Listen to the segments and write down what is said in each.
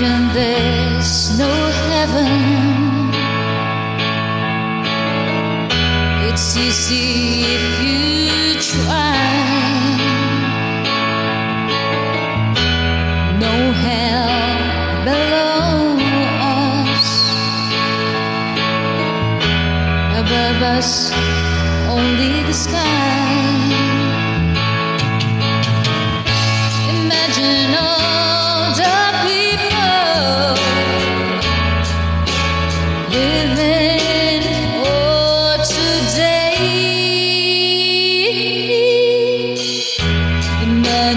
Imagine there's no heaven. It's easy if you try. No hell below us. Above us, only the sky.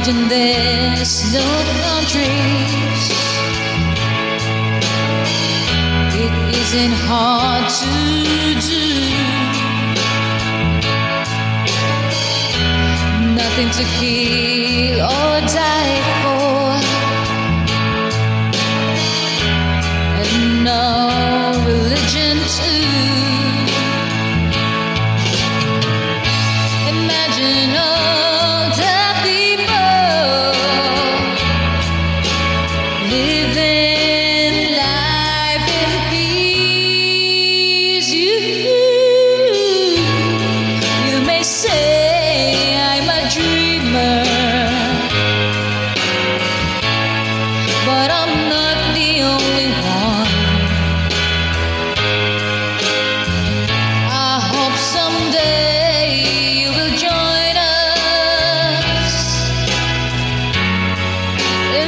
Imagine there's no countries. It isn't hard to do. Nothing to kill or die in peace, you. You may say I'm a dreamer, but I'm not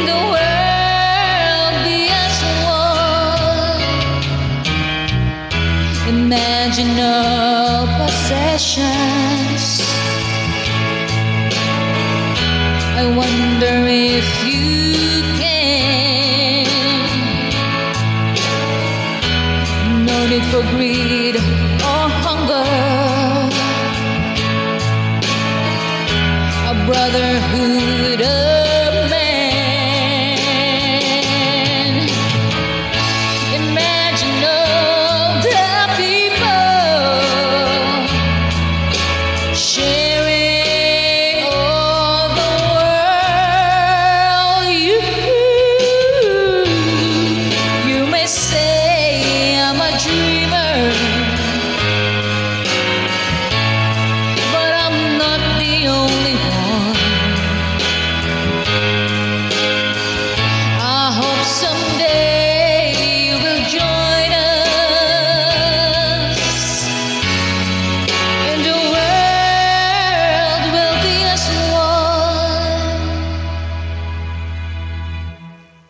the world imaginal possessions. I wonder if you can. No need for greed or hunger. A brother who